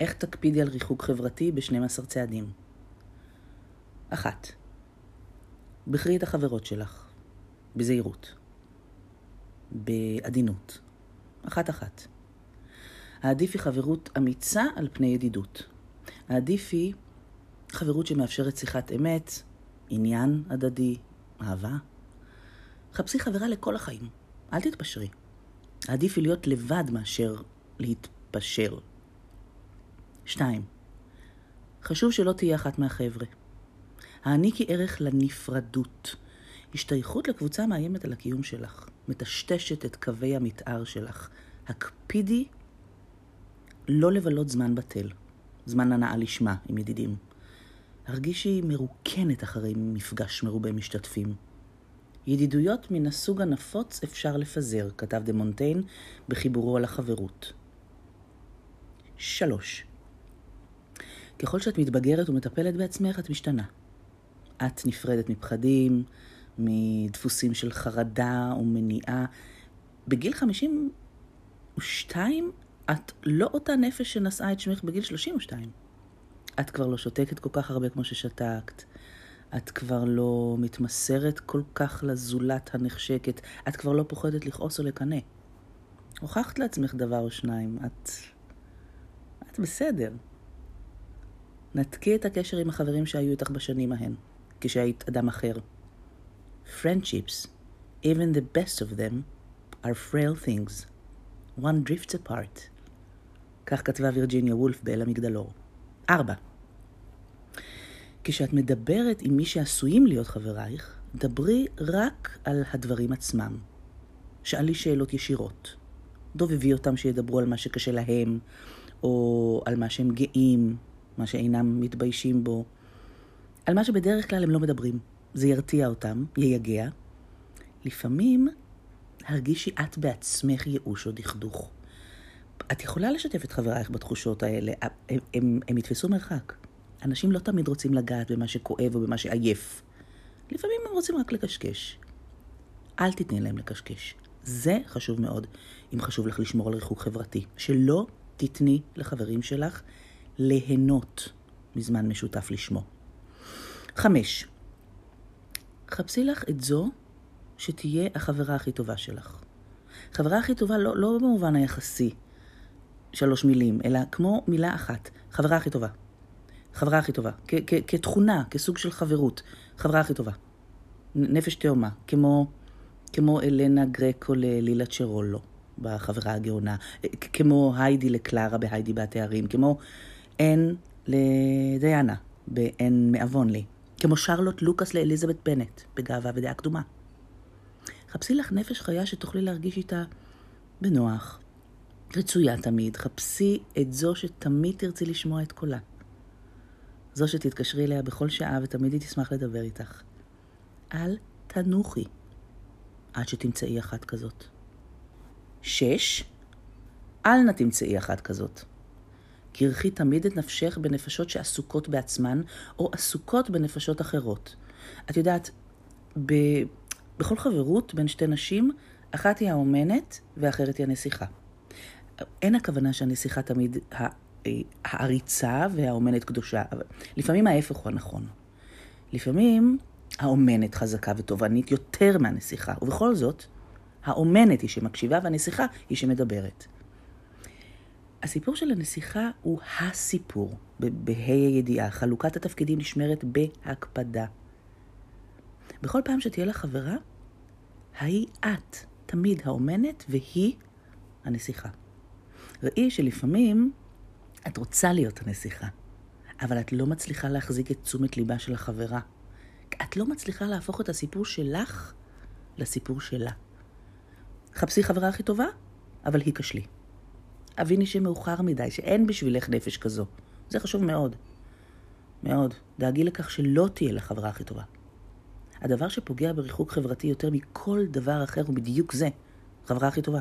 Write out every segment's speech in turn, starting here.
איך תקפידי על ריחוק חברתי ב-12 צעדים? אחת, בחרי את החברות שלך, בזהירות, בעדינות, אחת-אחת. העדיף היא חברות אמיצה על פני ידידות. העדיף היא חברות שמאפשרת שיחת אמת, עניין הדדי, אהבה. חפשי חברה לכל החיים, אל תתפשרי. עדיף היא להיות לבד מאשר להתפשר. שתיים, חשוב שלא תהיה אחת מהחבר'ה. העניקי ערך לנפרדות. השתייכות לקבוצה מאיימת על הקיום שלך, מטשטשת את קווי המתאר שלך. הקפידי לא לבלות זמן בטל, זמן הנאה לשמה עם ידידים. הרגישי מרוקנת אחרי מפגש מרובה משתתפים. ידידויות מן הסוג הנפוץ אפשר לפזר, כתב דה מונטיין בחיבורו על החברות. שלוש. ככל שאת מתבגרת ומטפלת בעצמך, את משתנה. את נפרדת מפחדים, מדפוסים של חרדה ומניעה. בגיל 52 את לא אותה נפש שנשאה את שמך בגיל 32. את כבר לא שותקת כל כך הרבה כמו ששתקת. את כבר לא מתמסרת כל כך לזולת הנחשקת. את כבר לא פוחדת לכעוס או לקנא. הוכחת לעצמך דבר או שניים. את... את בסדר. נתקי את הקשר עם החברים שהיו איתך בשנים ההן, כשהיית אדם אחר. Friendships, even the best of them, are frail things. One drifts apart. כך כתבה וירג'יניה וולף באל המגדלור. ארבע. כשאת מדברת עם מי שעשויים להיות חברייך, דברי רק על הדברים עצמם. שאלי שאלות ישירות. דובבי אותם שידברו על מה שקשה להם, או על מה שהם גאים, מה שאינם מתביישים בו, על מה שבדרך כלל הם לא מדברים. זה ירתיע אותם, ייגע. לפעמים הרגישי את בעצמך ייאוש או דכדוך. את יכולה לשתף את חברייך בתחושות האלה, הם, הם, הם יתפסו מרחק. אנשים לא תמיד רוצים לגעת במה שכואב או במה שעייף. לפעמים הם רוצים רק לקשקש. אל תתני להם לקשקש. זה חשוב מאוד, אם חשוב לך לשמור על ריחוק חברתי. שלא תתני לחברים שלך ליהנות מזמן משותף לשמו. חמש, חפשי לך את זו שתהיה החברה הכי טובה שלך. חברה הכי טובה לא, לא במובן היחסי, שלוש מילים, אלא כמו מילה אחת, חברה הכי טובה. חברה הכי טובה, כתכונה, כסוג של חברות, חברה הכי טובה. נפש תאומה, כמו, כמו אלנה גרקו ללילה צ'רולו בחברה הגאונה, כמו היידי לקלרה בהיידי בתארים, כמו אין לדיאנה באין מעוון לי, כמו שרלוט לוקאס לאליזבת בנט בגאווה ודעה קדומה. חפשי לך נפש חיה שתוכלי להרגיש איתה בנוח, רצויה תמיד. חפשי את זו שתמיד תרצי לשמוע את קולה. זו שתתקשרי אליה בכל שעה ותמיד היא תשמח לדבר איתך. אל תנוחי עד שתמצאי אחת כזאת. שש, אל נא תמצאי אחת כזאת. קרחי תמיד את נפשך בנפשות שעסוקות בעצמן, או עסוקות בנפשות אחרות. את יודעת, ב... בכל חברות בין שתי נשים, אחת היא האומנת והאחרת היא הנסיכה. אין הכוונה שהנסיכה תמיד העריצה והאומנת קדושה, אבל לפעמים ההפך הוא הנכון. לפעמים האומנת חזקה ותובענית יותר מהנסיכה, ובכל זאת, האומנת היא שמקשיבה והנסיכה היא שמדברת. הסיפור של הנסיכה הוא הסיפור, בה"א הידיעה. חלוקת התפקידים נשמרת בהקפדה. בכל פעם שתהיה לך חברה, ההיא את, תמיד האומנת, והיא הנסיכה. ראי שלפעמים את רוצה להיות הנסיכה, אבל את לא מצליחה להחזיק את תשומת ליבה של החברה. את לא מצליחה להפוך את הסיפור שלך לסיפור שלה. חפשי חברה הכי טובה, אבל היא כשלי. הביני שמאוחר מדי, שאין בשבילך נפש כזו. זה חשוב מאוד. מאוד. דאגי לכך שלא תהיה לך חברה הכי טובה. הדבר שפוגע בריחוק חברתי יותר מכל דבר אחר הוא בדיוק זה, חברה הכי טובה.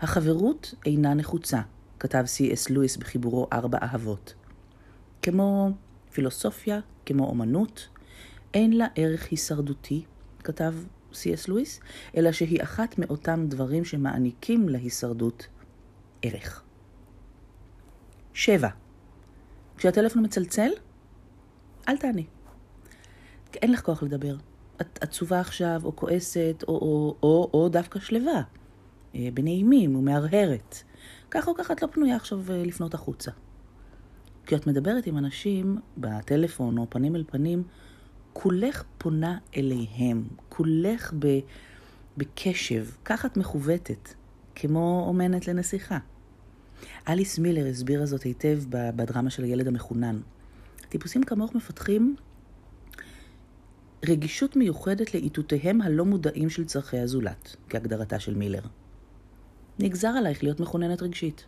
החברות אינה נחוצה, כתב סי.אס לואיס בחיבורו ארבע אהבות. כמו פילוסופיה, כמו אומנות, אין לה ערך הישרדותי, כתב סי.אס לואיס, אלא שהיא אחת מאותם דברים שמעניקים להישרדות ערך. שבע. כשהטלפון מצלצל, אל תעני. אין לך כוח לדבר. את עצובה עכשיו, או כועסת, או, או, או, או דווקא שלווה, אה, בנעימים ומהרהרת. כך או כך את לא פנויה עכשיו אה, לפנות החוצה. כשאת מדברת עם אנשים בטלפון או פנים אל פנים, כולך פונה אליהם, כולך ב, בקשב, כך את מכוותת, כמו אומנת לנסיכה. אליס מילר הסבירה זאת היטב בדרמה של הילד המחונן. טיפוסים כמוך מפתחים רגישות מיוחדת לאיתותיהם הלא מודעים של צורכי הזולת, כהגדרתה של מילר. נגזר עלייך להיות מחוננת רגשית.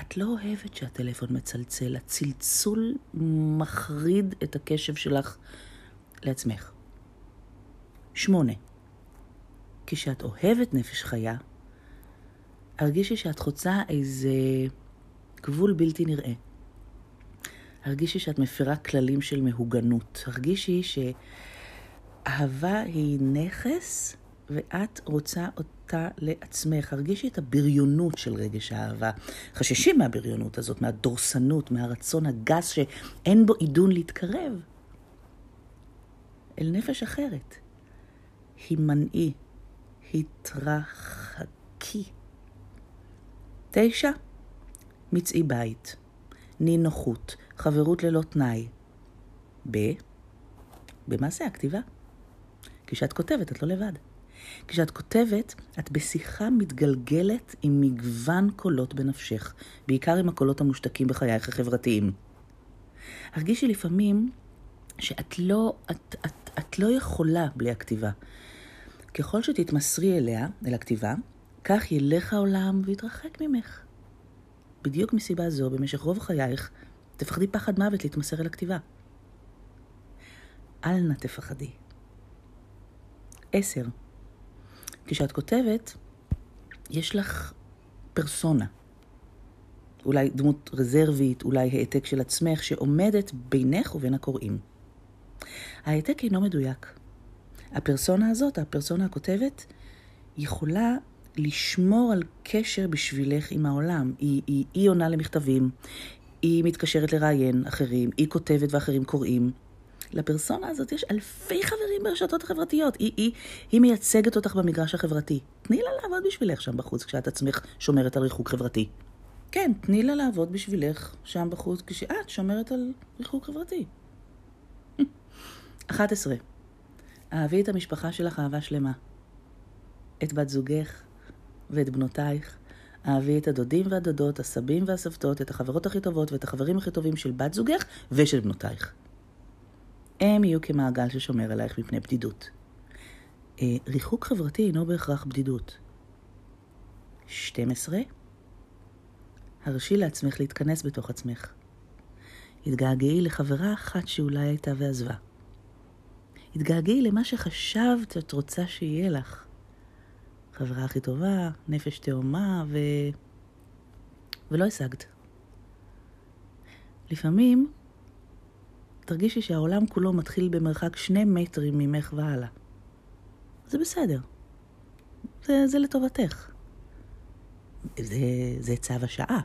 את לא אוהבת שהטלפון מצלצל, הצלצול מחריד את הקשב שלך לעצמך. שמונה, כשאת אוהבת נפש חיה, הרגישי שאת חוצה איזה גבול בלתי נראה. הרגישי שאת מפרה כללים של מהוגנות. הרגישי שאהבה היא נכס ואת רוצה אותה לעצמך. הרגישי את הבריונות של רגש האהבה. חששי מהבריונות הזאת, מהדורסנות, מהרצון הגס שאין בו עידון להתקרב. אל נפש אחרת. הימנעי, התרחקי. תשע, מצאי בית, נינוחות, חברות ללא תנאי. ב. במעשה הכתיבה. כשאת כותבת, את לא לבד. כשאת כותבת, את בשיחה מתגלגלת עם מגוון קולות בנפשך, בעיקר עם הקולות המושתקים בחייך החברתיים. הרגישי לפעמים שאת לא, את, את, את לא יכולה בלי הכתיבה. ככל שתתמסרי אליה, אל הכתיבה, כך ילך העולם ויתרחק ממך. בדיוק מסיבה זו, במשך רוב חייך, תפחדי פחד מוות להתמסר אל הכתיבה. אל נא תפחדי. עשר. כשאת כותבת, יש לך פרסונה. אולי דמות רזרבית, אולי העתק של עצמך, שעומדת בינך ובין הקוראים. ההעתק אינו מדויק. הפרסונה הזאת, הפרסונה הכותבת, יכולה לשמור על קשר בשבילך עם העולם. היא, היא, היא עונה למכתבים, היא מתקשרת לראיין אחרים, היא כותבת ואחרים קוראים. לפרסונה הזאת יש אלפי חברים ברשתות החברתיות. היא, היא, היא מייצגת אותך במגרש החברתי. תני לה לעבוד בשבילך שם בחוץ כשאת עצמך שומרת על ריחוק חברתי. כן, תני לה לעבוד בשבילך שם בחוץ כשאת שומרת על ריחוק חברתי. 11. אהבי את המשפחה שלך אהבה שלמה. את בת זוגך ואת בנותייך. אהבי את הדודים והדודות, הסבים והסבתות, את החברות הכי טובות ואת החברים הכי טובים של בת זוגך ושל בנותייך. הם יהיו כמעגל ששומר עלייך מפני בדידות. אה, ריחוק חברתי אינו בהכרח בדידות. 12. הרשי לעצמך להתכנס בתוך עצמך. התגעגעי לחברה אחת שאולי הייתה ועזבה. התגעגעי למה שחשבת שאת רוצה שיהיה לך. חברה הכי טובה, נפש תאומה, ו... ולא השגת. לפעמים תרגישי שהעולם כולו מתחיל במרחק שני מטרים ממך והלאה. זה בסדר. זה, זה לטובתך. זה, זה צו השעה.